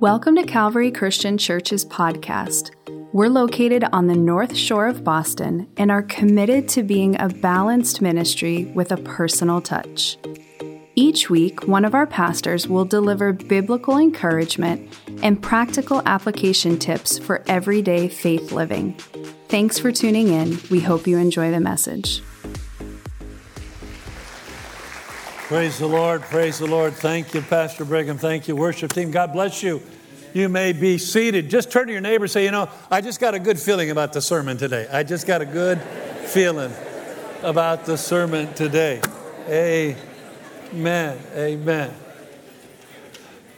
Welcome to Calvary Christian Church's podcast. We're located on the North Shore of Boston and are committed to being a balanced ministry with a personal touch. Each week, one of our pastors will deliver biblical encouragement and practical application tips for everyday faith living. Thanks for tuning in. We hope you enjoy the message. Praise the Lord. Praise the Lord. Thank you, Pastor Brigham. Thank you, worship team. God bless you. You may be seated. Just turn to your neighbor and say, You know, I just got a good feeling about the sermon today. I just got a good feeling about the sermon today. Amen. Amen.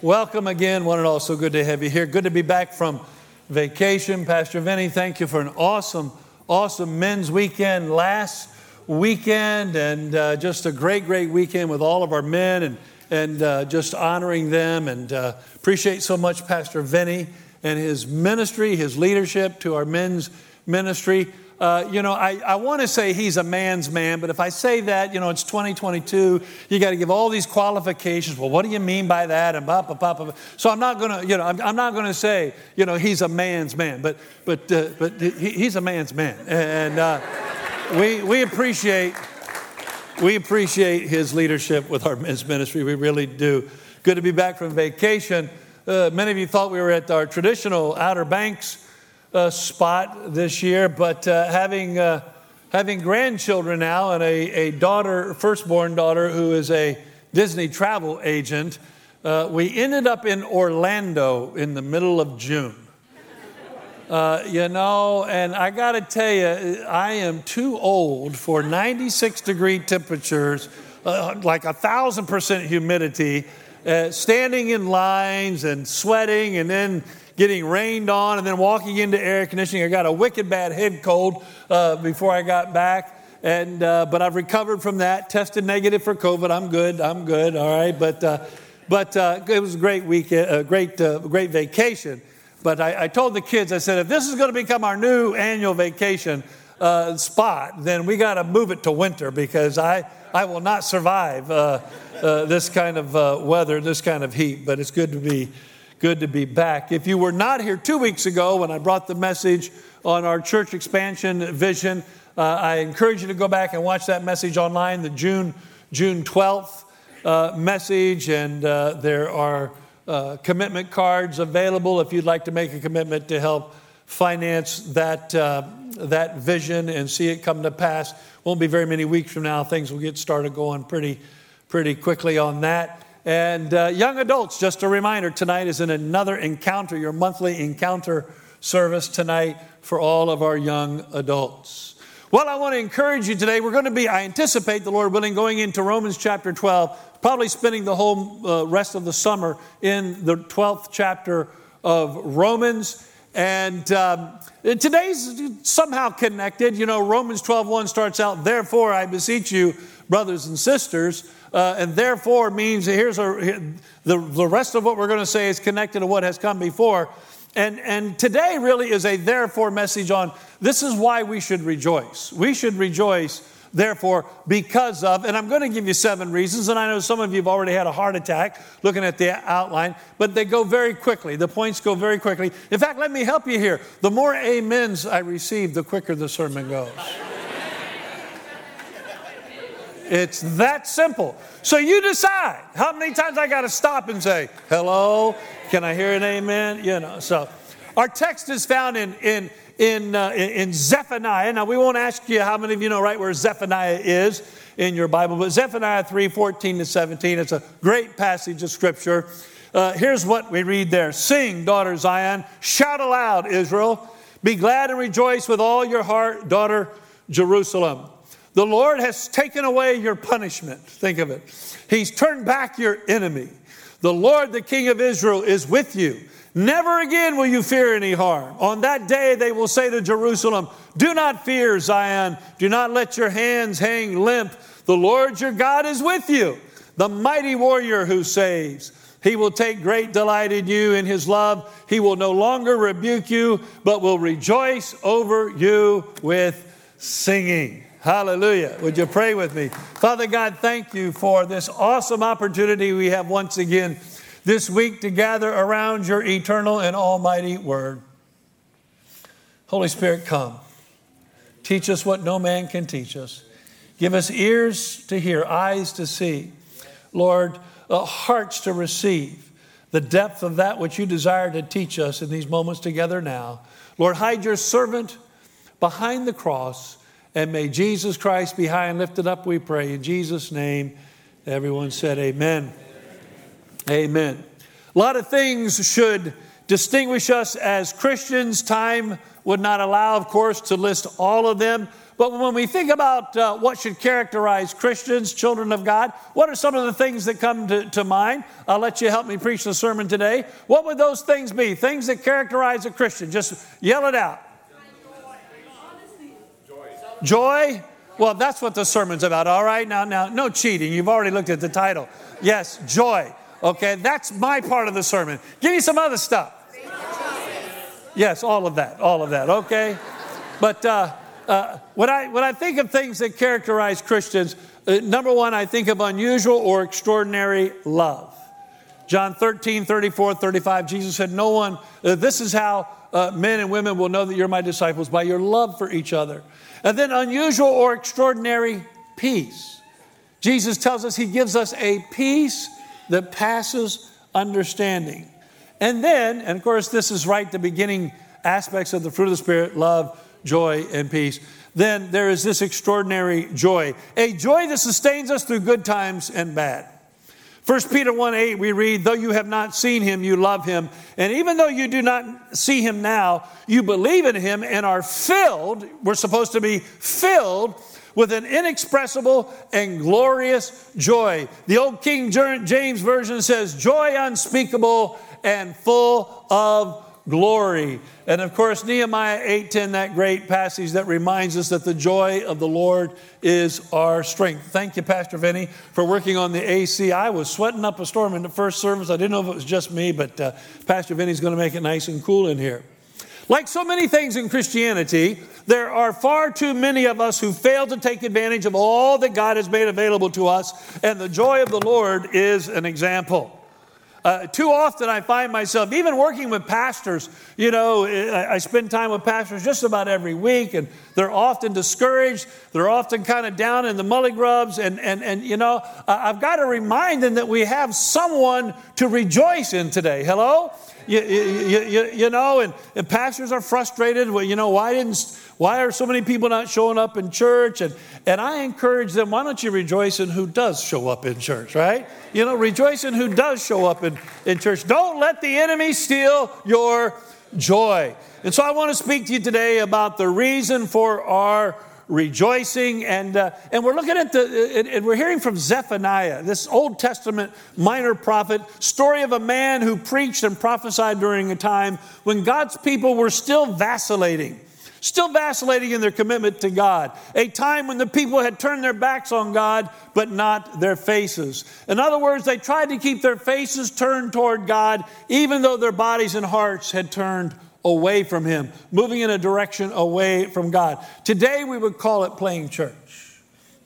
Welcome again, one and all. So good to have you here. Good to be back from vacation. Pastor Vinny, thank you for an awesome, awesome men's weekend last weekend and uh, just a great, great weekend with all of our men and, and uh, just honoring them. And uh, appreciate so much Pastor Vinny and his ministry, his leadership to our men's ministry. Uh, you know, I, I want to say he's a man's man, but if I say that, you know, it's 2022, you got to give all these qualifications. Well, what do you mean by that? And blah, blah, blah, blah. So I'm not going to, you know, I'm, I'm not going to say, you know, he's a man's man, but, but, uh, but he, he's a man's man. And, uh, we, we appreciate we appreciate his leadership with our men's ministry. We really do. Good to be back from vacation. Uh, many of you thought we were at our traditional Outer Banks uh, spot this year, but uh, having uh, having grandchildren now and a, a daughter, firstborn daughter, who is a Disney travel agent, uh, we ended up in Orlando in the middle of June. Uh, you know, and I got to tell you, I am too old for 96 degree temperatures, uh, like a thousand percent humidity, uh, standing in lines and sweating and then getting rained on and then walking into air conditioning. I got a wicked bad head cold uh, before I got back. And, uh, but I've recovered from that, tested negative for COVID. I'm good. I'm good. All right. But, but it was a great weekend, a great, great vacation. But I, I, told the kids, I said, if this is going to become our new annual vacation uh, spot, then we got to move it to winter because I, I will not survive uh, uh, this kind of uh, weather, this kind of heat. But it's good to be good to be back. If you were not here two weeks ago when I brought the message on our church expansion vision, uh, I encourage you to go back and watch that message online, the June June 12th uh, message, and there are uh, commitment cards available if you'd like to make a commitment to help finance that, uh, that vision and see it come to pass. Won't be very many weeks from now. Things will get started going pretty, pretty quickly on that. And uh, young adults, just a reminder tonight is in another encounter, your monthly encounter service tonight for all of our young adults. Well, I want to encourage you today. We're going to be, I anticipate the Lord willing, going into Romans chapter 12 probably spending the whole uh, rest of the summer in the 12th chapter of Romans. And um, today's somehow connected. You know, Romans 12:1 starts out, "Therefore I beseech you, brothers and sisters," uh, and therefore means here's a, the the rest of what we're going to say is connected to what has come before. And, and today really is a therefore message on this is why we should rejoice. We should rejoice therefore, because of, and I'm going to give you seven reasons, and I know some of you have already had a heart attack looking at the outline, but they go very quickly. The points go very quickly. In fact, let me help you here. The more amens I receive, the quicker the sermon goes. It's that simple. So you decide how many times I got to stop and say, hello, can I hear an amen? You know, so our text is found in, in in, uh, in Zephaniah. Now, we won't ask you how many of you know right where Zephaniah is in your Bible, but Zephaniah 3 14 to 17. It's a great passage of scripture. Uh, here's what we read there Sing, daughter Zion, shout aloud, Israel. Be glad and rejoice with all your heart, daughter Jerusalem. The Lord has taken away your punishment. Think of it. He's turned back your enemy. The Lord, the King of Israel, is with you. Never again will you fear any harm. On that day, they will say to Jerusalem, Do not fear, Zion. Do not let your hands hang limp. The Lord your God is with you, the mighty warrior who saves. He will take great delight in you in his love. He will no longer rebuke you, but will rejoice over you with singing. Hallelujah. Would you pray with me? Father God, thank you for this awesome opportunity we have once again this week to gather around your eternal and almighty word. Holy Spirit, come. Teach us what no man can teach us. Give us ears to hear, eyes to see. Lord, uh, hearts to receive the depth of that which you desire to teach us in these moments together now. Lord, hide your servant behind the cross, and may Jesus Christ be high and lifted up, we pray. In Jesus' name, everyone said, Amen. Amen. A lot of things should distinguish us as Christians. Time would not allow, of course, to list all of them. But when we think about uh, what should characterize Christians, children of God, what are some of the things that come to, to mind? I'll let you help me preach the sermon today. What would those things be? Things that characterize a Christian. Just yell it out. Joy. Well, that's what the sermon's about. All right, now, now, no cheating. You've already looked at the title. Yes, joy. Okay, that's my part of the sermon. Give me some other stuff. Yes, all of that, all of that. Okay, but uh, uh, when I when I think of things that characterize Christians, uh, number one, I think of unusual or extraordinary love. John 13, 34, 35, Jesus said, No one, uh, this is how uh, men and women will know that you're my disciples by your love for each other. And then unusual or extraordinary peace. Jesus tells us he gives us a peace that passes understanding. And then, and of course, this is right the beginning aspects of the fruit of the Spirit love, joy, and peace. Then there is this extraordinary joy, a joy that sustains us through good times and bad. 1 Peter 1 8, we read, Though you have not seen him, you love him. And even though you do not see him now, you believe in him and are filled, we're supposed to be filled with an inexpressible and glorious joy. The old King James Version says, Joy unspeakable and full of glory. And of course, Nehemiah 8:10, that great passage that reminds us that the joy of the Lord is our strength. Thank you, Pastor Vinny, for working on the AC. I was sweating up a storm in the first service. I didn't know if it was just me, but uh, Pastor Vinny's going to make it nice and cool in here. Like so many things in Christianity, there are far too many of us who fail to take advantage of all that God has made available to us, and the joy of the Lord is an example. Uh, too often I find myself, even working with pastors, you know, I, I, spend time with pastors just about every week, and they're often discouraged. They're often kind of down in the mully grubs. And, and, and you know, I've got to remind them that we have someone to rejoice in today. Hello? You, you, you, you know, and, and pastors are frustrated. Well, you know, why didn't why are so many people not showing up in church? And, and I encourage them, why don't you rejoice in who does show up in church, right? You know, rejoice in who does show up in, in church. Don't let the enemy steal your joy. And so I want to speak to you today about the reason for our rejoicing. And, uh, and we're looking at the, and we're hearing from Zephaniah, this Old Testament minor prophet, story of a man who preached and prophesied during a time when God's people were still vacillating still vacillating in their commitment to God. A time when the people had turned their backs on God, but not their faces. In other words, they tried to keep their faces turned toward God, even though their bodies and hearts had turned away from Him, moving in a direction away from God. Today, we would call it playing church.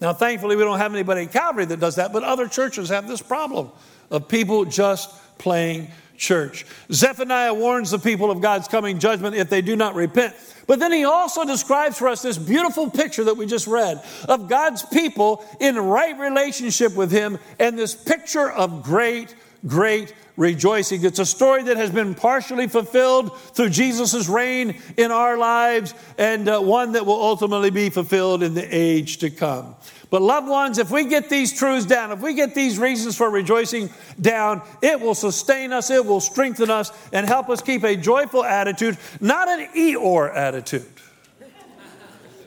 Now, thankfully, we don't have anybody at Calvary that does that, but other churches have this problem of people just playing church. Zephaniah warns the people of God's coming judgment if they do not repent. But then he also describes for us this beautiful picture that we just read of God's people in right relationship with him and this picture of great, great rejoicing. It's a story that has been partially fulfilled through Jesus' reign in our lives and uh, one that will ultimately be fulfilled in the age to come. But, loved ones, if we get these truths down, if we get these reasons for rejoicing down, it will sustain us, it will strengthen us, and help us keep a joyful attitude, not an Eeyore attitude.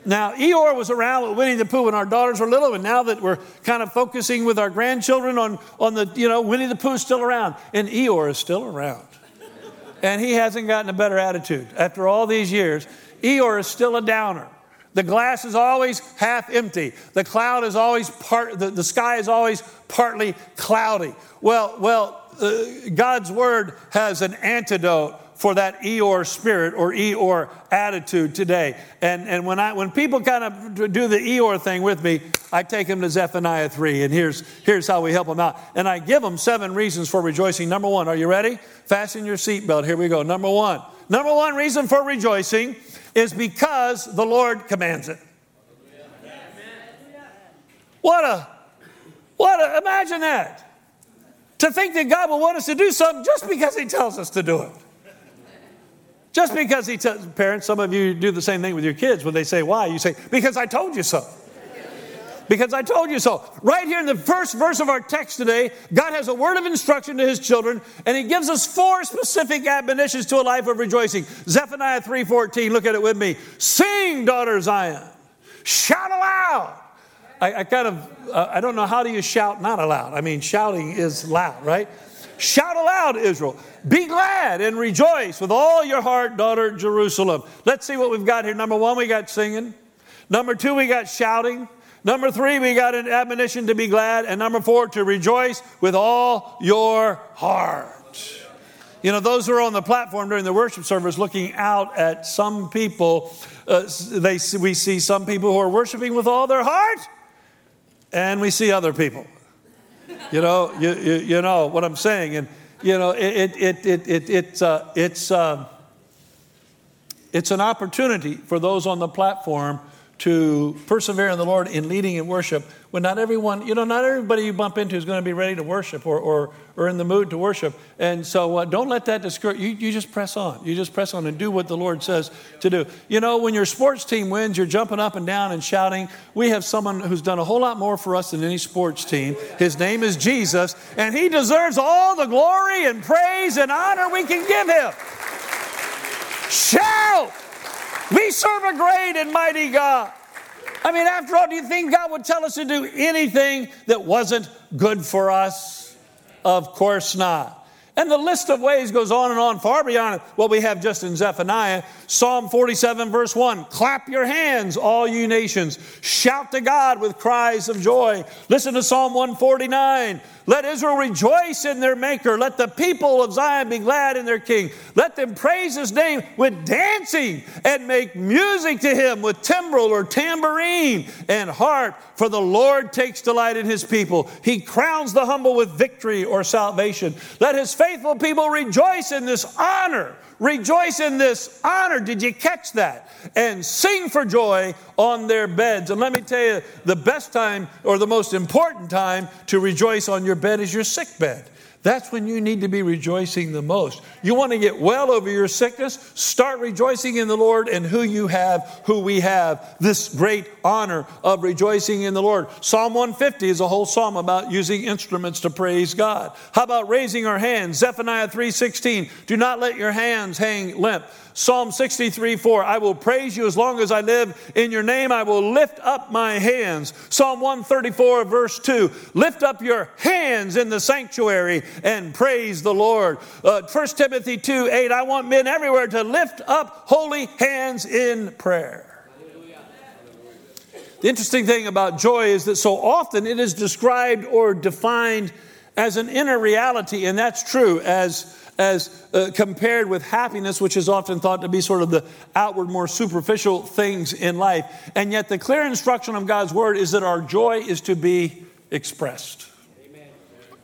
Now, Eeyore was around with Winnie the Pooh when our daughters were little, and now that we're kind of focusing with our grandchildren on, on the, you know, Winnie the Pooh's still around, and Eeyore is still around. And he hasn't gotten a better attitude. After all these years, Eeyore is still a downer. The glass is always half empty. The cloud is always part, the, the sky is always partly cloudy. Well, well, uh, God's word has an antidote for that Eeyore spirit or Eeyore attitude today. And, and when, I, when people kind of do the Eeyore thing with me, I take them to Zephaniah 3, and here's, here's how we help them out. And I give them seven reasons for rejoicing. Number one, are you ready? Fasten your seatbelt. Here we go. Number one. Number one reason for rejoicing is because the Lord commands it. What a, what a, imagine that. To think that God will want us to do something just because He tells us to do it. Just because He tells, parents, some of you do the same thing with your kids when they say, Why? You say, Because I told you so. Because I told you so. Right here in the first verse of our text today, God has a word of instruction to his children, and he gives us four specific admonitions to a life of rejoicing. Zephaniah 3:14, look at it with me. Sing, daughter Zion. Shout aloud. I, I kind of, uh, I don't know how do you shout not aloud. I mean, shouting is loud, right? Shout aloud, Israel. Be glad and rejoice with all your heart, daughter Jerusalem. Let's see what we've got here. Number one, we got singing. Number two, we got shouting. Number three, we got an admonition to be glad. And number four, to rejoice with all your heart. You know, those who are on the platform during the worship service looking out at some people, uh, they, we see some people who are worshiping with all their heart and we see other people. You know, you, you, you know what I'm saying. And, you know, it, it, it, it, it, uh, it's, uh, it's an opportunity for those on the platform to persevere in the Lord in leading in worship when not everyone, you know, not everybody you bump into is going to be ready to worship or, or, or in the mood to worship. And so uh, don't let that discourage you. You just press on. You just press on and do what the Lord says to do. You know, when your sports team wins, you're jumping up and down and shouting. We have someone who's done a whole lot more for us than any sports team. His name is Jesus, and he deserves all the glory and praise and honor we can give him. Shout! We serve a great and mighty God. I mean, after all, do you think God would tell us to do anything that wasn't good for us? Of course not. And the list of ways goes on and on, far beyond what we have just in Zephaniah. Psalm 47, verse 1 Clap your hands, all you nations. Shout to God with cries of joy. Listen to Psalm 149. Let Israel rejoice in their Maker. Let the people of Zion be glad in their King. Let them praise His name with dancing and make music to Him with timbrel or tambourine and harp. For the Lord takes delight in His people. He crowns the humble with victory or salvation. Let His faithful people rejoice in this honor Rejoice in this honor. Did you catch that? And sing for joy on their beds. And let me tell you, the best time or the most important time to rejoice on your bed is your sick bed. That's when you need to be rejoicing the most. You want to get well over your sickness? Start rejoicing in the Lord and who you have, who we have. This great honor of rejoicing in the Lord. Psalm 150 is a whole psalm about using instruments to praise God. How about raising our hands? Zephaniah 3:16. Do not let your hands hang limp. Psalm 63 4, I will praise you as long as I live. In your name I will lift up my hands. Psalm 134, verse 2, lift up your hands in the sanctuary and praise the Lord. Uh, 1 Timothy 2 8, I want men everywhere to lift up holy hands in prayer. The interesting thing about joy is that so often it is described or defined as an inner reality, and that's true as as uh, compared with happiness, which is often thought to be sort of the outward, more superficial things in life. And yet, the clear instruction of God's word is that our joy is to be expressed.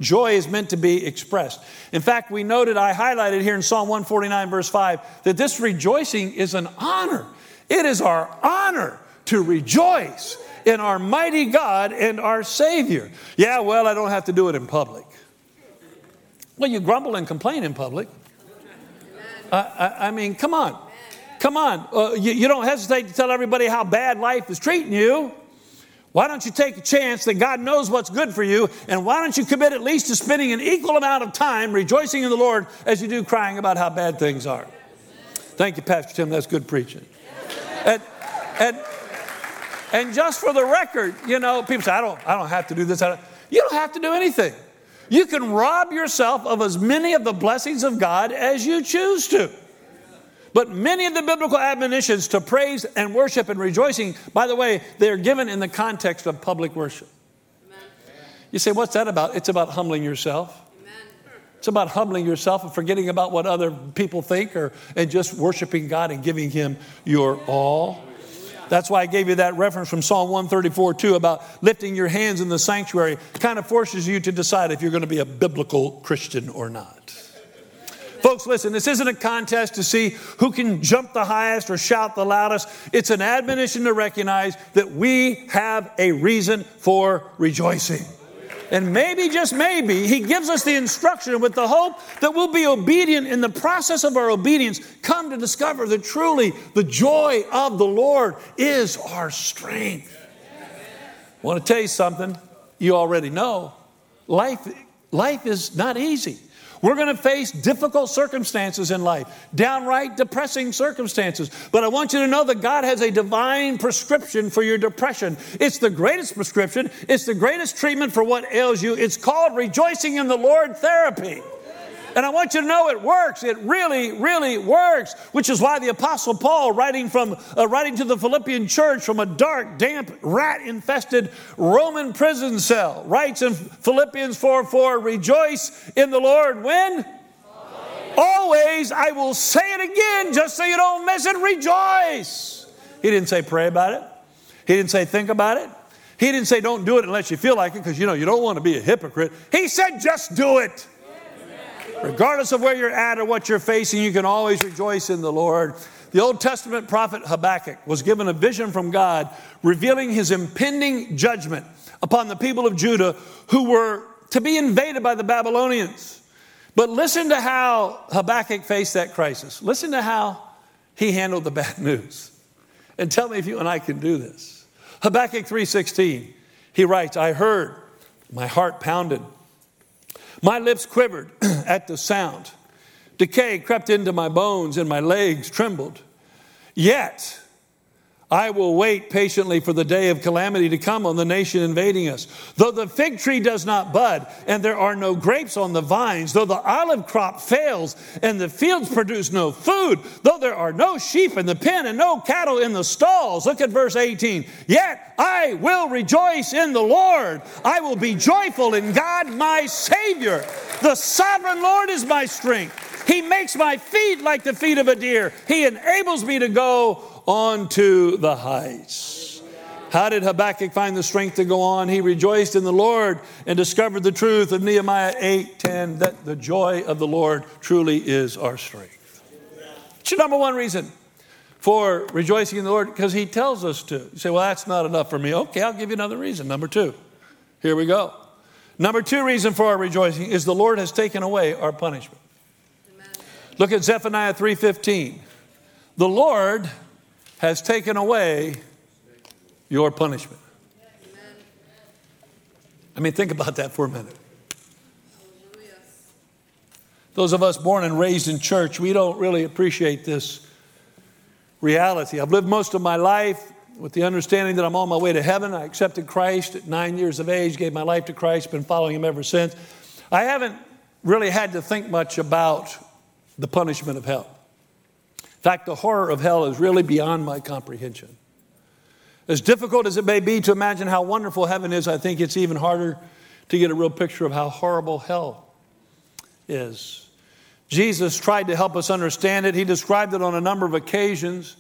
Joy is meant to be expressed. In fact, we noted, I highlighted here in Psalm 149, verse 5, that this rejoicing is an honor. It is our honor to rejoice in our mighty God and our Savior. Yeah, well, I don't have to do it in public. Well, you grumble and complain in public. I, I, I mean, come on. Come on. Uh, you, you don't hesitate to tell everybody how bad life is treating you. Why don't you take a chance that God knows what's good for you? And why don't you commit at least to spending an equal amount of time rejoicing in the Lord as you do crying about how bad things are? Thank you, Pastor Tim. That's good preaching. And, and, and just for the record, you know, people say, I don't, I don't have to do this. Don't. You don't have to do anything. You can rob yourself of as many of the blessings of God as you choose to. But many of the biblical admonitions to praise and worship and rejoicing, by the way, they are given in the context of public worship. You say, what's that about? It's about humbling yourself. It's about humbling yourself and forgetting about what other people think or, and just worshiping God and giving Him your all. That's why I gave you that reference from Psalm 134 too about lifting your hands in the sanctuary. Kind of forces you to decide if you're going to be a biblical Christian or not. Folks, listen, this isn't a contest to see who can jump the highest or shout the loudest. It's an admonition to recognize that we have a reason for rejoicing. And maybe, just maybe, he gives us the instruction with the hope that we'll be obedient in the process of our obedience, come to discover that truly the joy of the Lord is our strength. I want to tell you something you already know. Life, life is not easy. We're going to face difficult circumstances in life, downright depressing circumstances. But I want you to know that God has a divine prescription for your depression. It's the greatest prescription, it's the greatest treatment for what ails you. It's called rejoicing in the Lord therapy. And I want you to know it works. It really, really works. Which is why the Apostle Paul, writing from uh, writing to the Philippian church from a dark, damp, rat-infested Roman prison cell, writes in Philippians 4 4, rejoice in the Lord when? Always. Always, I will say it again, just so you don't miss it, rejoice. He didn't say pray about it. He didn't say think about it. He didn't say don't do it unless you feel like it because you know you don't want to be a hypocrite. He said just do it. Regardless of where you're at or what you're facing, you can always rejoice in the Lord. The Old Testament prophet Habakkuk was given a vision from God revealing his impending judgment upon the people of Judah who were to be invaded by the Babylonians. But listen to how Habakkuk faced that crisis. Listen to how he handled the bad news. And tell me if you and I can do this. Habakkuk 3:16. He writes, "I heard, my heart pounded. My lips quivered at the sound. Decay crept into my bones and my legs trembled. Yet I will wait patiently for the day of calamity to come on the nation invading us. Though the fig tree does not bud, and there are no grapes on the vines, though the olive crop fails, and the fields produce no food, though there are no sheep in the pen and no cattle in the stalls. Look at verse 18. Yet I will rejoice in the Lord. I will be joyful in God my Savior. The sovereign Lord is my strength. He makes my feet like the feet of a deer. He enables me to go onto the heights. How did Habakkuk find the strength to go on? He rejoiced in the Lord and discovered the truth of Nehemiah 8:10 that the joy of the Lord truly is our strength. It's your number one reason for rejoicing in the Lord because he tells us to. You say, well, that's not enough for me. Okay, I'll give you another reason. Number two. Here we go. Number two reason for our rejoicing is the Lord has taken away our punishment. Look at Zephaniah 3:15. The Lord has taken away your punishment. I mean, think about that for a minute. Those of us born and raised in church, we don't really appreciate this reality. I've lived most of my life with the understanding that I'm on my way to heaven. I accepted Christ at nine years of age, gave my life to Christ, been following Him ever since. I haven't really had to think much about the punishment of hell. In fact, the horror of hell is really beyond my comprehension. As difficult as it may be to imagine how wonderful heaven is, I think it's even harder to get a real picture of how horrible hell is. Jesus tried to help us understand it. He described it on a number of occasions.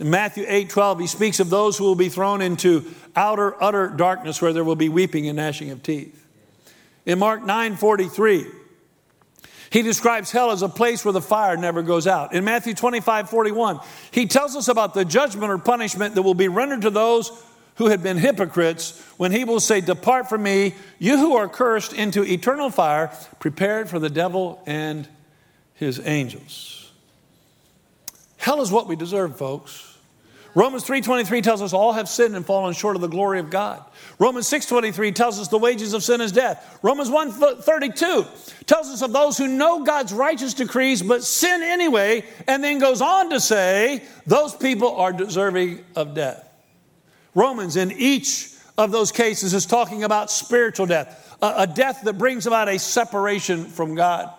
In Matthew 8 12, he speaks of those who will be thrown into outer, utter darkness where there will be weeping and gnashing of teeth. In Mark 9 43, he describes hell as a place where the fire never goes out. In Matthew 25, 41, he tells us about the judgment or punishment that will be rendered to those who had been hypocrites when he will say, Depart from me, you who are cursed, into eternal fire, prepared for the devil and his angels. Hell is what we deserve, folks. Romans 3:23 tells us all have sinned and fallen short of the glory of God. Romans 6:23 tells us the wages of sin is death. Romans 1:32 tells us of those who know God's righteous decrees but sin anyway and then goes on to say those people are deserving of death. Romans in each of those cases is talking about spiritual death, a, a death that brings about a separation from God.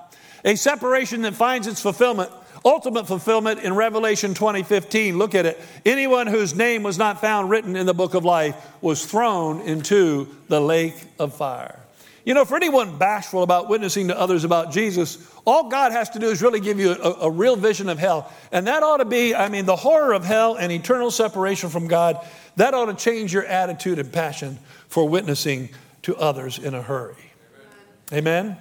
A separation that finds its fulfillment ultimate fulfillment in Revelation 20:15. Look at it. Anyone whose name was not found written in the book of life was thrown into the lake of fire. You know, for anyone bashful about witnessing to others about Jesus, all God has to do is really give you a, a, real vision of hell. And that ought to be, I mean, the horror of hell and eternal separation from God, that ought to change your attitude and passion for witnessing to others in a hurry. Amen?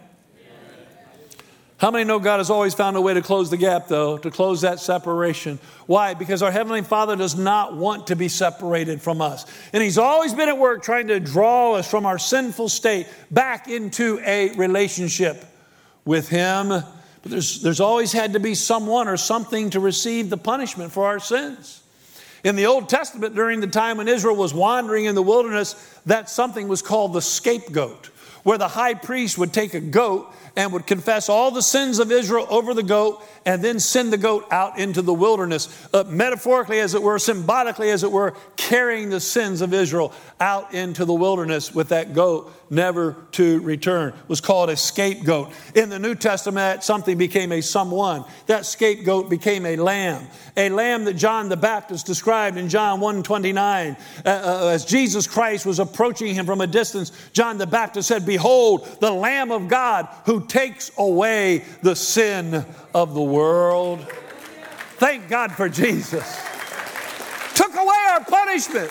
How many know God has always found a way to close the gap, though, to close that separation? Why? Because our Heavenly Father does not want to be separated from us. And He's always been at work trying to draw us from our sinful state back into a relationship with Him. But there's, there's always had to be someone or something to receive the punishment for our sins. In the Old Testament, during the time when Israel was wandering in the wilderness, that something was called the scapegoat, where the high priest would take a goat and would confess all the sins of Israel over the goat and then send the goat out into the wilderness, uh, metaphorically as it were, symbolically as it were, carrying the sins of Israel out into the wilderness with that goat never to return. Was called a scapegoat. In the New Testament, something became a someone. That scapegoat became a lamb, a lamb that John the Baptist described in John 1:29 uh, uh, as Jesus Christ was approaching him from a distance. John the Baptist said, "Behold, the Lamb of God who takes away the sin of the world." Thank God for Jesus. Took away our punishment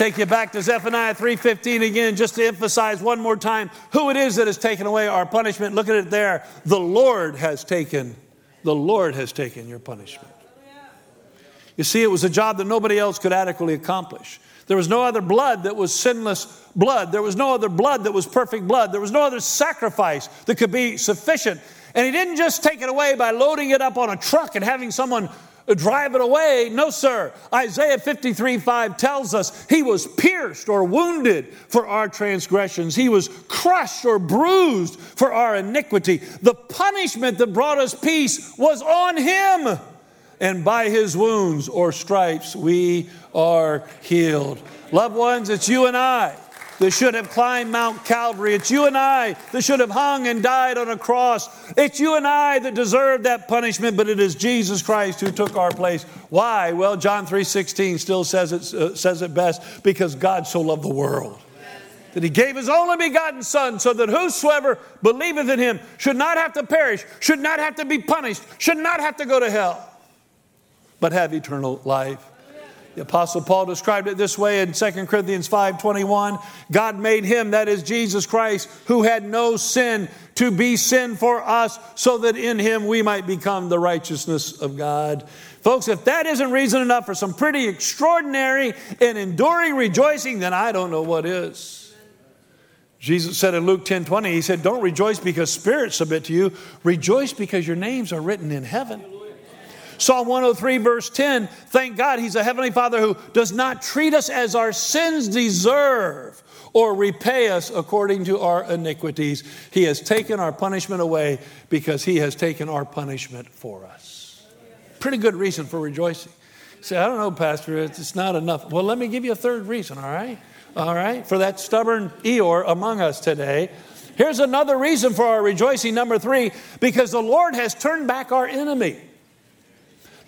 take you back to Zephaniah 3:15 again just to emphasize one more time who it is that has taken away our punishment. Look at it there. The Lord has taken the Lord has taken your punishment. You see it was a job that nobody else could adequately accomplish. There was no other blood that was sinless blood. There was no other blood that was perfect blood. There was no other sacrifice that could be sufficient. And he didn't just take it away by loading it up on a truck and having someone drive it away. No, sir. Isaiah 53 5 tells us he was pierced or wounded for our transgressions, he was crushed or bruised for our iniquity. The punishment that brought us peace was on him. And by his wounds or stripes, we are healed. Loved ones, it's you and I that should have climbed Mount Calvary. It's you and I that should have hung and died on a cross. It's you and I that deserve that punishment, but it is Jesus Christ who took our place. Why? Well, John 3:16 still says it, uh, says it best because God so loved the world that he gave his only begotten son so that whosoever believeth in him should not have to perish, should not have to be punished, should not have to go to hell, but have eternal life. The apostle Paul described it this way in 2 Corinthians 5:21, God made him that is Jesus Christ who had no sin to be sin for us so that in him we might become the righteousness of God. Folks, if that isn't reason enough for some pretty extraordinary and enduring rejoicing, then I don't know what is. Jesus said in Luke 10 20, He said, Don't rejoice because spirits submit to you, rejoice because your names are written in heaven. Psalm 103, verse 10 thank God He's a Heavenly Father who does not treat us as our sins deserve or repay us according to our iniquities. He has taken our punishment away because He has taken our punishment for us. Pretty good reason for rejoicing. say, I don't know, Pastor, it's not enough. Well, let me give you a third reason, all right? All right, for that stubborn Eeyore among us today. Here's another reason for our rejoicing, number three, because the Lord has turned back our enemy.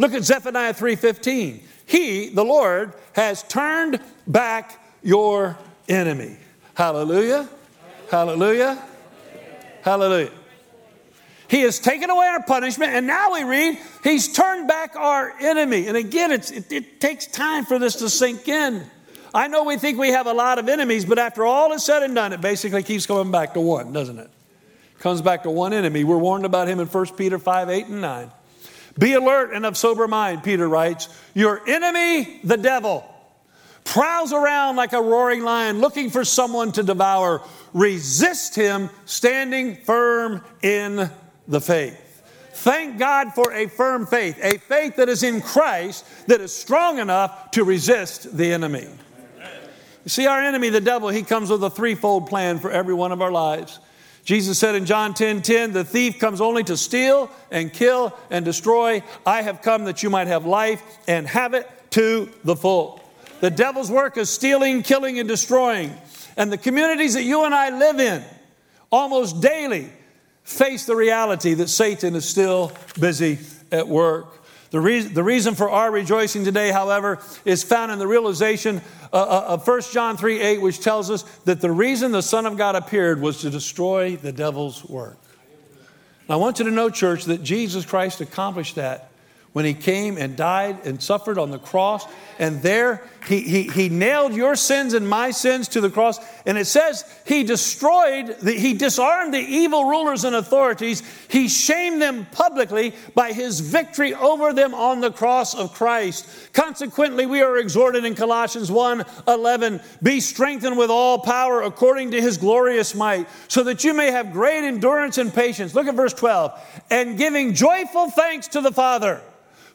Look at Zephaniah 3:15. He, the Lord, has turned back your enemy. Hallelujah. Hallelujah. Hallelujah. He has taken away our punishment, and now we read, He's turned back our enemy. And again, it, it takes time for this to sink in. I know we think we have a lot of enemies, but after all is said and done, it basically keeps coming back to one, doesn't it? Comes back to one enemy. We're warned about him in 1 Peter 5 8 and 9. Be alert and of sober mind, Peter writes. Your enemy, the devil, prowls around like a roaring lion looking for someone to devour. Resist him, standing firm in the faith. Thank God for a firm faith, a faith that is in Christ, that is strong enough to resist the enemy. You see, our enemy, the devil, he comes with a threefold plan for every one of our lives. Jesus said in John 10 10, the thief comes only to steal and kill and destroy. I have come that you might have life and have it to the full. The devil's work is stealing, killing, and destroying. And the communities that you and I live in almost daily face the reality that Satan is still busy at work. The, reason, the reason for our rejoicing today, however, is found in the realization uh, uh, of 1 John 3 8, which tells us that the reason the Son of God appeared was to destroy the devil's work. I want you to know, church, that Jesus Christ accomplished that when he came and died and suffered on the cross. And there he, he, he nailed your sins and my sins to the cross. And it says he destroyed, the, he disarmed the evil rulers and authorities. He shamed them publicly by his victory over them on the cross of Christ. Consequently, we are exhorted in Colossians 1 11, be strengthened with all power according to his glorious might, so that you may have great endurance and patience. Look at verse 12. And giving joyful thanks to the Father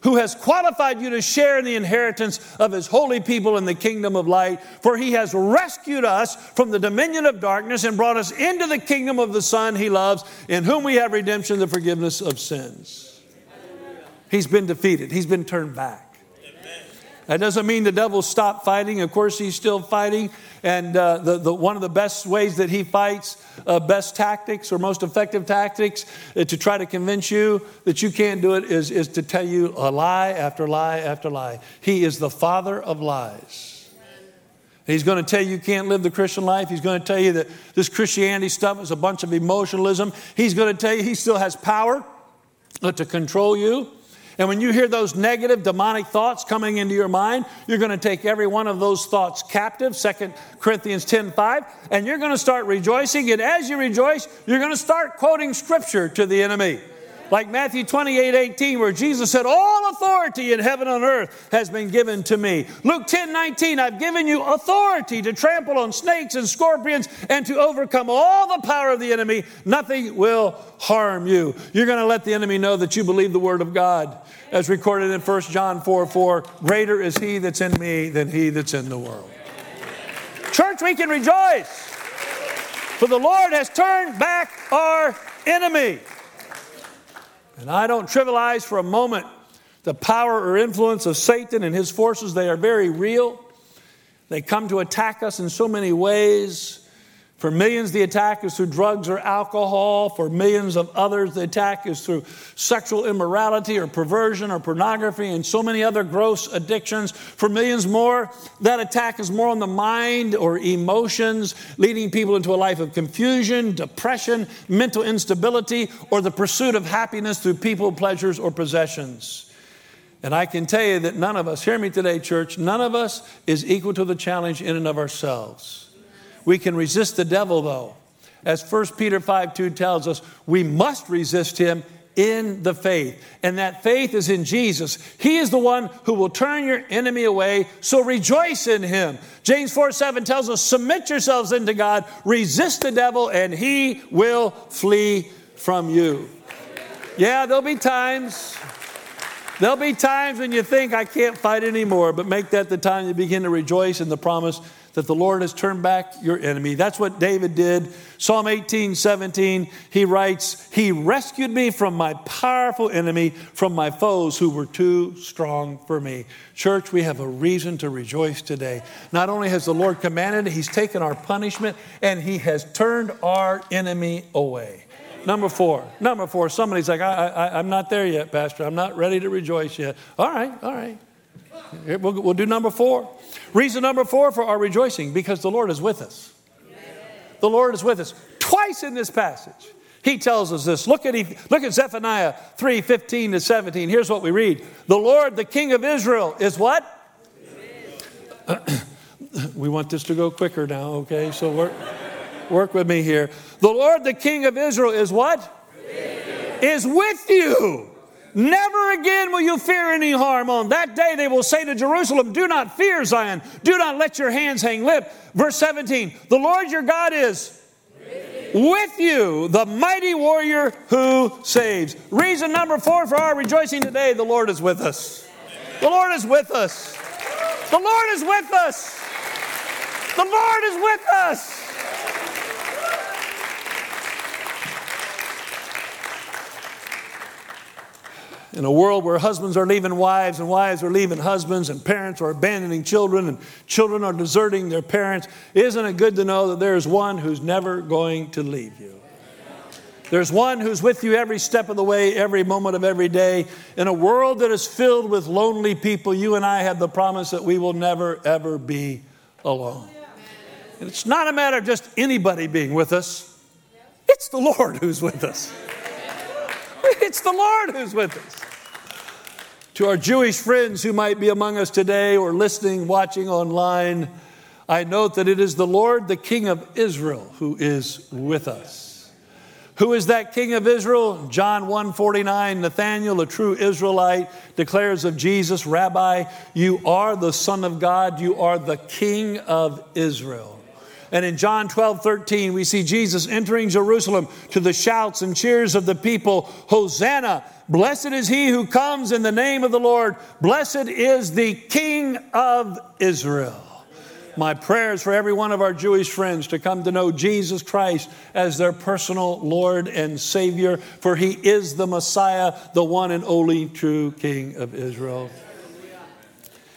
who has qualified you to share in the inheritance of his holy people in the kingdom of light. For he has rescued us from the dominion of darkness and brought us into the kingdom of the Son he loves, in whom we have redemption, the forgiveness of sins. He's been defeated, he's been turned back. That doesn't mean the devil stopped fighting. Of course, he's still fighting. And uh, the, the, one of the best ways that he fights, uh, best tactics or most effective tactics uh, to try to convince you that you can't do it is, is to tell you a lie after lie after lie. He is the father of lies. He's going to tell you you can't live the Christian life. He's going to tell you that this Christianity stuff is a bunch of emotionalism. He's going to tell you he still has power uh, to control you. And when you hear those negative demonic thoughts coming into your mind, you're going to take every one of those thoughts captive, 2 Corinthians 10 5, and you're going to start rejoicing. And as you rejoice, you're going to start quoting scripture to the enemy. Like Matthew 28 18, where Jesus said, All authority in heaven and earth has been given to me. Luke 10 19, I've given you authority to trample on snakes and scorpions and to overcome all the power of the enemy. Nothing will harm you. You're going to let the enemy know that you believe the word of God. As recorded in 1 John 4 4, greater is he that's in me than he that's in the world. Church, we can rejoice, for the Lord has turned back our enemy. And I don't trivialize for a moment the power or influence of Satan and his forces. They are very real. They come to attack us in so many ways. For millions, the attack is through drugs or alcohol. For millions of others, the attack is through sexual immorality or perversion or pornography and so many other gross addictions. For millions more, that attack is more on the mind or emotions, leading people into a life of confusion, depression, mental instability, or the pursuit of happiness through people, pleasures, or possessions. And I can tell you that none of us, hear me today, church, none of us is equal to the challenge in and of ourselves. We can resist the devil, though. As 1 Peter 5 2 tells us, we must resist him in the faith. And that faith is in Jesus. He is the one who will turn your enemy away, so rejoice in him. James 4 7 tells us, submit yourselves unto God, resist the devil, and he will flee from you. Yeah, there'll be times. There'll be times when you think, I can't fight anymore, but make that the time you begin to rejoice in the promise that the Lord has turned back your enemy. That's what David did. Psalm 18, 17, he writes, He rescued me from my powerful enemy, from my foes who were too strong for me. Church, we have a reason to rejoice today. Not only has the Lord commanded, He's taken our punishment and He has turned our enemy away. Number four. Number four. Somebody's like, I, I, I'm not there yet, Pastor. I'm not ready to rejoice yet. All right, all right. We'll, we'll do number four. Reason number four for our rejoicing because the Lord is with us. The Lord is with us. Twice in this passage, he tells us this. Look at, look at Zephaniah 3 15 to 17. Here's what we read The Lord, the King of Israel, is what? we want this to go quicker now, okay? So work, work with me here. The Lord, the King of Israel, is what? Is with you. Never again will you fear any harm. On that day, they will say to Jerusalem, Do not fear, Zion. Do not let your hands hang lip. Verse 17 The Lord your God is with you, the mighty warrior who saves. Reason number four for our rejoicing today the Lord is with us. The Lord is with us. The Lord is with us. The Lord is with us. In a world where husbands are leaving wives and wives are leaving husbands and parents are abandoning children and children are deserting their parents, isn't it good to know that there is one who's never going to leave you? There's one who's with you every step of the way, every moment of every day. In a world that is filled with lonely people, you and I have the promise that we will never, ever be alone. And it's not a matter of just anybody being with us, it's the Lord who's with us. It's the Lord who's with us. To our Jewish friends who might be among us today or listening, watching online, I note that it is the Lord, the King of Israel, who is with us. Who is that king of Israel? John 1:49 Nathanael, a true Israelite, declares of Jesus, "Rabbi, you are the son of God, you are the king of Israel." And in John 12, 13, we see Jesus entering Jerusalem to the shouts and cheers of the people Hosanna! Blessed is he who comes in the name of the Lord. Blessed is the King of Israel. My prayers for every one of our Jewish friends to come to know Jesus Christ as their personal Lord and Savior, for He is the Messiah, the one and only true King of Israel.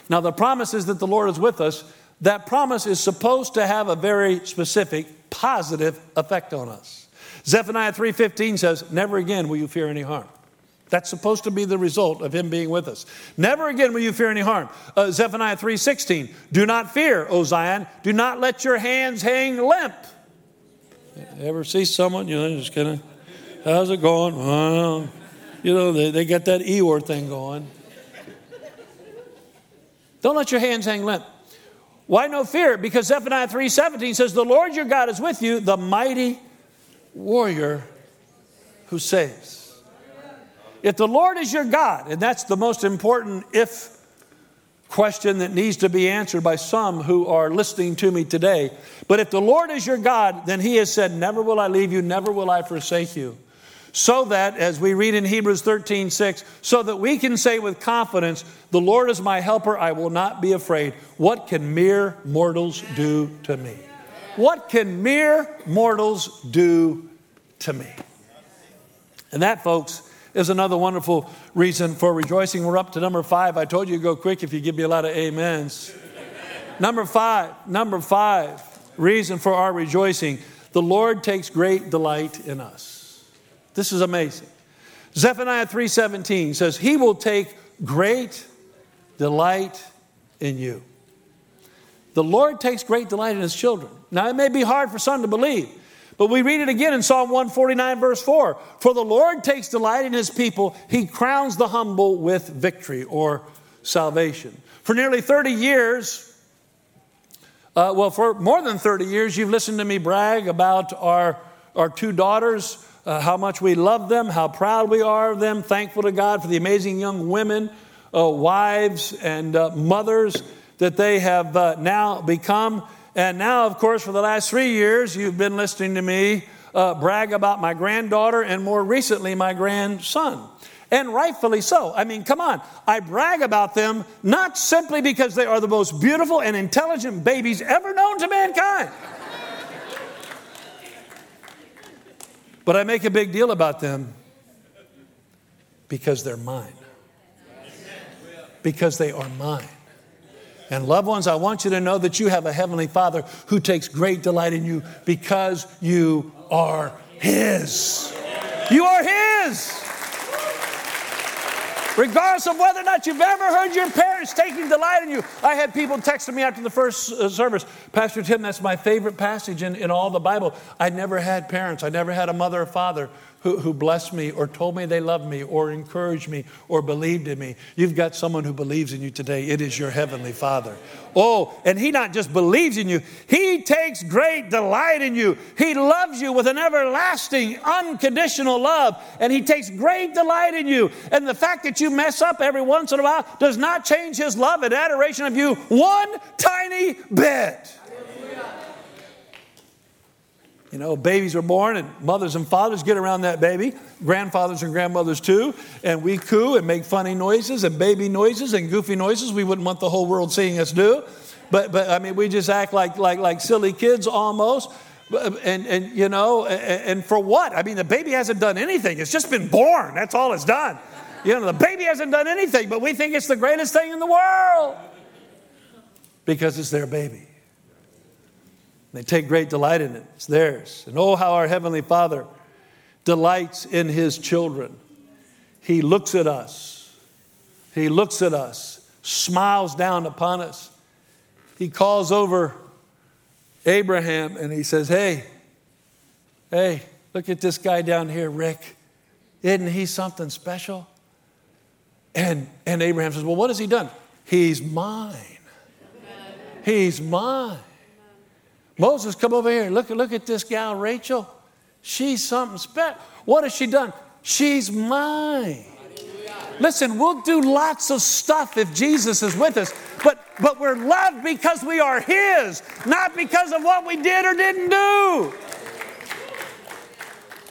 Now, the promise is that the Lord is with us. That promise is supposed to have a very specific positive effect on us. Zephaniah 3:15 says, "Never again will you fear any harm." That's supposed to be the result of him being with us. Never again will you fear any harm. Uh, Zephaniah 3:16. Do not fear, O Zion. Do not let your hands hang limp. Ever see someone, you know, just kind of, how's it going? Well, you know, they, they got that Eeyore thing going. Don't let your hands hang limp. Why no fear? Because Zephaniah 3:17 says, The Lord your God is with you, the mighty warrior who saves. If the Lord is your God, and that's the most important if question that needs to be answered by some who are listening to me today. But if the Lord is your God, then He has said, Never will I leave you, never will I forsake you. So that, as we read in Hebrews 13, 6, so that we can say with confidence, The Lord is my helper, I will not be afraid. What can mere mortals do to me? What can mere mortals do to me? And that, folks, is another wonderful reason for rejoicing. We're up to number five. I told you to go quick if you give me a lot of amens. number five, number five, reason for our rejoicing. The Lord takes great delight in us. This is amazing. Zephaniah 3:17 says, He will take great delight in you. The Lord takes great delight in his children. Now, it may be hard for some to believe, but we read it again in Psalm 149, verse 4 For the Lord takes delight in his people, he crowns the humble with victory or salvation. For nearly 30 years, uh, well, for more than 30 years, you've listened to me brag about our, our two daughters, uh, how much we love them, how proud we are of them, thankful to God for the amazing young women, uh, wives, and uh, mothers that they have uh, now become. And now, of course, for the last three years, you've been listening to me uh, brag about my granddaughter and more recently, my grandson. And rightfully so. I mean, come on. I brag about them not simply because they are the most beautiful and intelligent babies ever known to mankind. but I make a big deal about them because they're mine. Because they are mine. And loved ones, I want you to know that you have a Heavenly Father who takes great delight in you because you are His. You are His. Regardless of whether or not you've ever heard your parents taking delight in you. I had people texting me after the first uh, service, Pastor Tim, that's my favorite passage in, in all the Bible. I never had parents, I never had a mother or father who, who blessed me or told me they loved me or encouraged me or believed in me. You've got someone who believes in you today. It is your Heavenly Father. Oh, and He not just believes in you, He takes great delight in you. He loves you with an everlasting, unconditional love, and He takes great delight in you. And the fact that you mess up every once in a while does not change His love and adoration of you one tiny bit. You know, babies are born, and mothers and fathers get around that baby, grandfathers and grandmothers too, and we coo and make funny noises and baby noises and goofy noises we wouldn't want the whole world seeing us do. But, but I mean, we just act like, like, like silly kids almost. And, and, you know, and, and for what? I mean, the baby hasn't done anything, it's just been born. That's all it's done. You know, the baby hasn't done anything, but we think it's the greatest thing in the world because it's their baby. They take great delight in it. It's theirs. And oh, how our Heavenly Father delights in his children. He looks at us. He looks at us, smiles down upon us. He calls over Abraham and he says, Hey, hey, look at this guy down here, Rick. Isn't he something special? And, and Abraham says, Well, what has he done? He's mine. He's mine. Moses, come over here. Look, look at this gal, Rachel. She's something special. What has she done? She's mine. Listen, we'll do lots of stuff if Jesus is with us, but, but we're loved because we are His, not because of what we did or didn't do.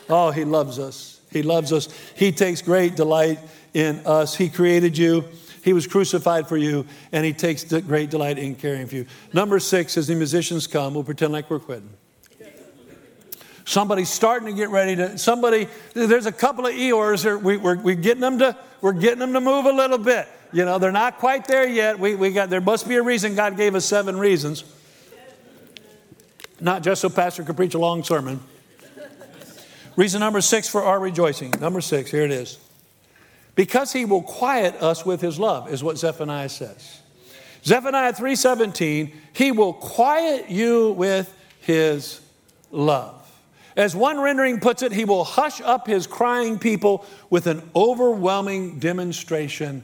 Oh, He loves us. He loves us. He takes great delight in us. He created you. He was crucified for you, and He takes great delight in caring for you. Number six, as the musicians come, we'll pretend like we're quitting. Somebody's starting to get ready to, somebody, there's a couple of Eeyores, we, we're, we're, getting them to, we're getting them to move a little bit. You know, they're not quite there yet. We, we got, there must be a reason God gave us seven reasons. Not just so Pastor could preach a long sermon. Reason number six for our rejoicing. Number six, here it is. Because he will quiet us with his love, is what Zephaniah says. Zephaniah 3:17, he will quiet you with his love. As one rendering puts it, he will hush up his crying people with an overwhelming demonstration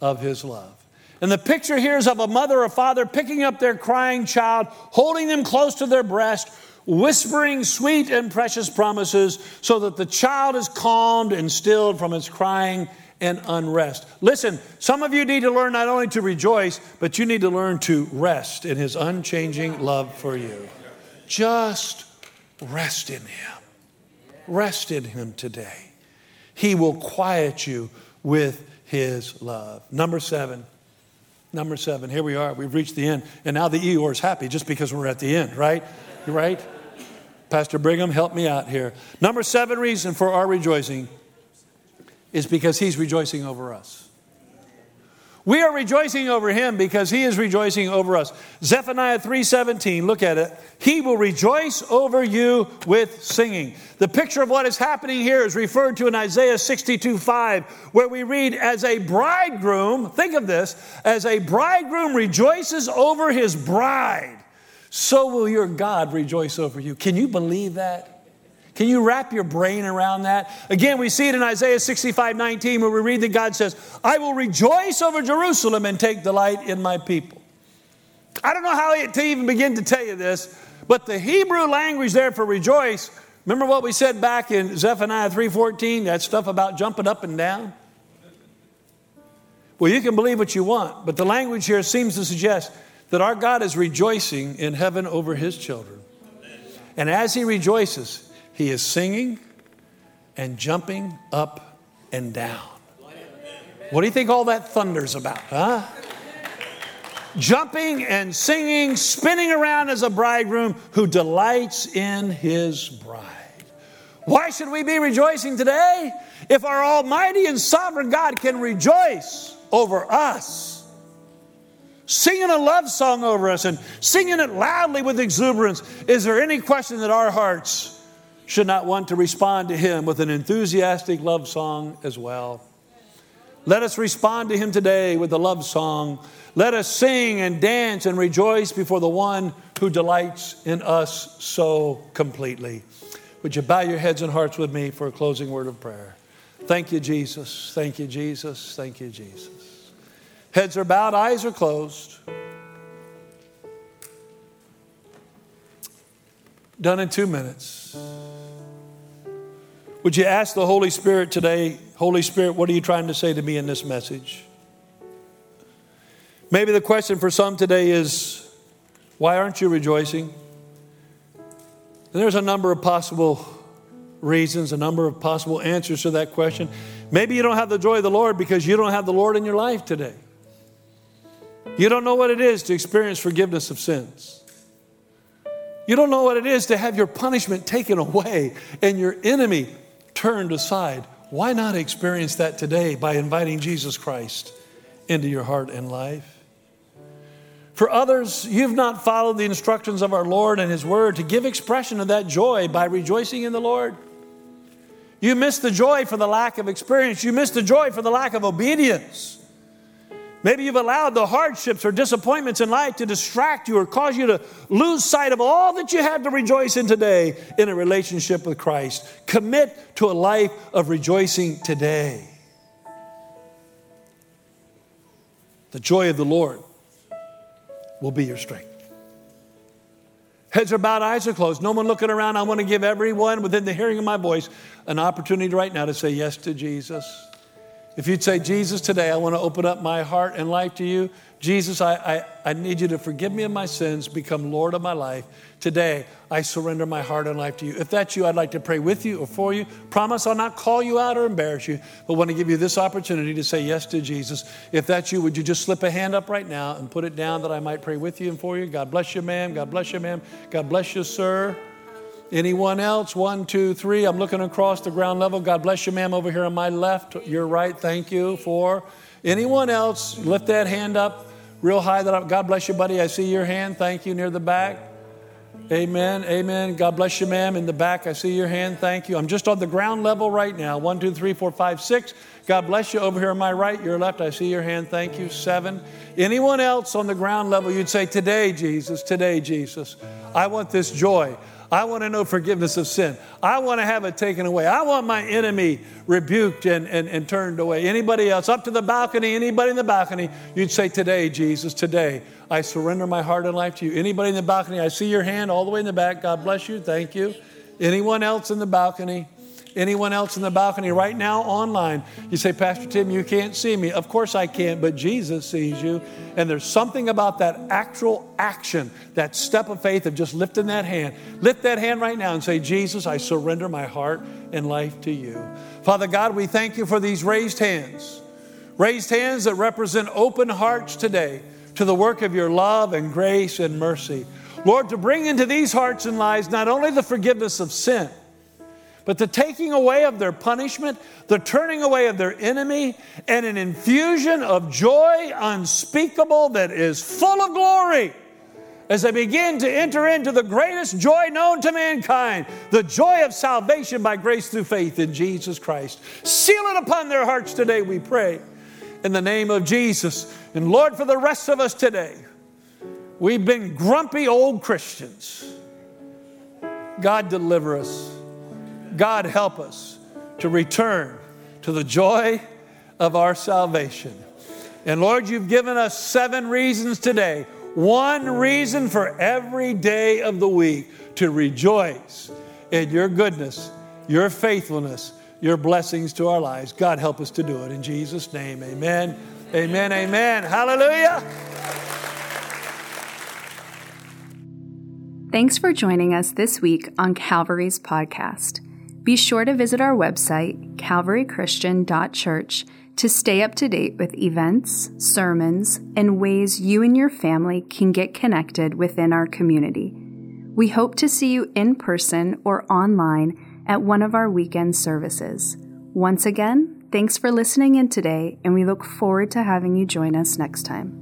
of his love. And the picture here is of a mother or father picking up their crying child, holding them close to their breast, whispering sweet and precious promises so that the child is calmed and stilled from its crying and unrest. Listen, some of you need to learn not only to rejoice, but you need to learn to rest in his unchanging love for you. Just Rest in Him. Rest in Him today. He will quiet you with His love. Number seven. Number seven. Here we are. We've reached the end. And now the Eeyore is happy just because we're at the end, right? Right? Pastor Brigham, help me out here. Number seven reason for our rejoicing is because He's rejoicing over us. We are rejoicing over him because he is rejoicing over us. Zephaniah 3:17, look at it. He will rejoice over you with singing. The picture of what is happening here is referred to in Isaiah 62:5, where we read, As a bridegroom, think of this, as a bridegroom rejoices over his bride, so will your God rejoice over you. Can you believe that? Can you wrap your brain around that? Again, we see it in Isaiah 65 19, where we read that God says, I will rejoice over Jerusalem and take delight in my people. I don't know how to even begin to tell you this, but the Hebrew language there for rejoice, remember what we said back in Zephaniah 3:14, that stuff about jumping up and down? Well, you can believe what you want, but the language here seems to suggest that our God is rejoicing in heaven over his children. And as he rejoices, he is singing and jumping up and down. What do you think all that thunder's about, huh? Jumping and singing, spinning around as a bridegroom who delights in his bride. Why should we be rejoicing today? If our Almighty and Sovereign God can rejoice over us, singing a love song over us and singing it loudly with exuberance, is there any question that our hearts should not want to respond to him with an enthusiastic love song as well. Let us respond to him today with a love song. Let us sing and dance and rejoice before the one who delights in us so completely. Would you bow your heads and hearts with me for a closing word of prayer? Thank you, Jesus. Thank you, Jesus. Thank you, Jesus. Heads are bowed, eyes are closed. Done in two minutes. Would you ask the Holy Spirit today, Holy Spirit, what are you trying to say to me in this message? Maybe the question for some today is, why aren't you rejoicing? And there's a number of possible reasons, a number of possible answers to that question. Maybe you don't have the joy of the Lord because you don't have the Lord in your life today. You don't know what it is to experience forgiveness of sins. You don't know what it is to have your punishment taken away and your enemy turned aside. Why not experience that today by inviting Jesus Christ into your heart and life? For others, you've not followed the instructions of our Lord and His Word to give expression of that joy by rejoicing in the Lord. You miss the joy for the lack of experience. You miss the joy for the lack of obedience. Maybe you've allowed the hardships or disappointments in life to distract you or cause you to lose sight of all that you have to rejoice in today in a relationship with Christ. Commit to a life of rejoicing today. The joy of the Lord will be your strength. Heads are bowed, eyes are closed. No one looking around. I want to give everyone within the hearing of my voice an opportunity right now to say yes to Jesus. If you'd say, Jesus, today I want to open up my heart and life to you. Jesus, I, I, I, need you to forgive me of my sins, become Lord of my life. Today, I surrender my heart and life to you. If that's you, I'd like to pray with you or for you. Promise I'll not call you out or embarrass you, but want to give you this opportunity to say yes to Jesus. If that's you, would you just slip a hand up right now and put it down that I might pray with you and for you? God bless you, ma'am. God bless you, ma'am. God bless you, sir. Anyone else? One, two, three. I'm looking across the ground level. God bless you, ma'am, over here on my left. Your right. Thank you. Four. Anyone else? Lift that hand up real high. That God bless you, buddy. I see your hand. Thank you. Near the back. Amen. Amen. God bless you, ma'am. In the back, I see your hand. Thank you. I'm just on the ground level right now. One, two, three, four, five, six. God bless you. Over here on my right, your left, I see your hand. Thank you. Seven. Anyone else on the ground level, you'd say, Today, Jesus, today, Jesus, I want this joy. I want to know forgiveness of sin. I want to have it taken away. I want my enemy rebuked and, and, and turned away. Anybody else up to the balcony, anybody in the balcony, you'd say, Today, Jesus, today, I surrender my heart and life to you. Anybody in the balcony, I see your hand all the way in the back. God bless you. Thank you. Anyone else in the balcony? Anyone else in the balcony right now online? You say, Pastor Tim, you can't see me. Of course I can't, but Jesus sees you. And there's something about that actual action, that step of faith of just lifting that hand. Lift that hand right now and say, Jesus, I surrender my heart and life to you. Father God, we thank you for these raised hands. Raised hands that represent open hearts today to the work of your love and grace and mercy. Lord, to bring into these hearts and lives not only the forgiveness of sin, but the taking away of their punishment, the turning away of their enemy, and an infusion of joy unspeakable that is full of glory as they begin to enter into the greatest joy known to mankind the joy of salvation by grace through faith in Jesus Christ. Seal it upon their hearts today, we pray, in the name of Jesus. And Lord, for the rest of us today, we've been grumpy old Christians. God, deliver us. God help us to return to the joy of our salvation. And Lord, you've given us seven reasons today, one reason for every day of the week to rejoice in your goodness, your faithfulness, your blessings to our lives. God, help us to do it. In Jesus' name, amen. Amen. Amen. Hallelujah. Thanks for joining us this week on Calvary's podcast. Be sure to visit our website, calvarychristian.church, to stay up to date with events, sermons, and ways you and your family can get connected within our community. We hope to see you in person or online at one of our weekend services. Once again, thanks for listening in today, and we look forward to having you join us next time.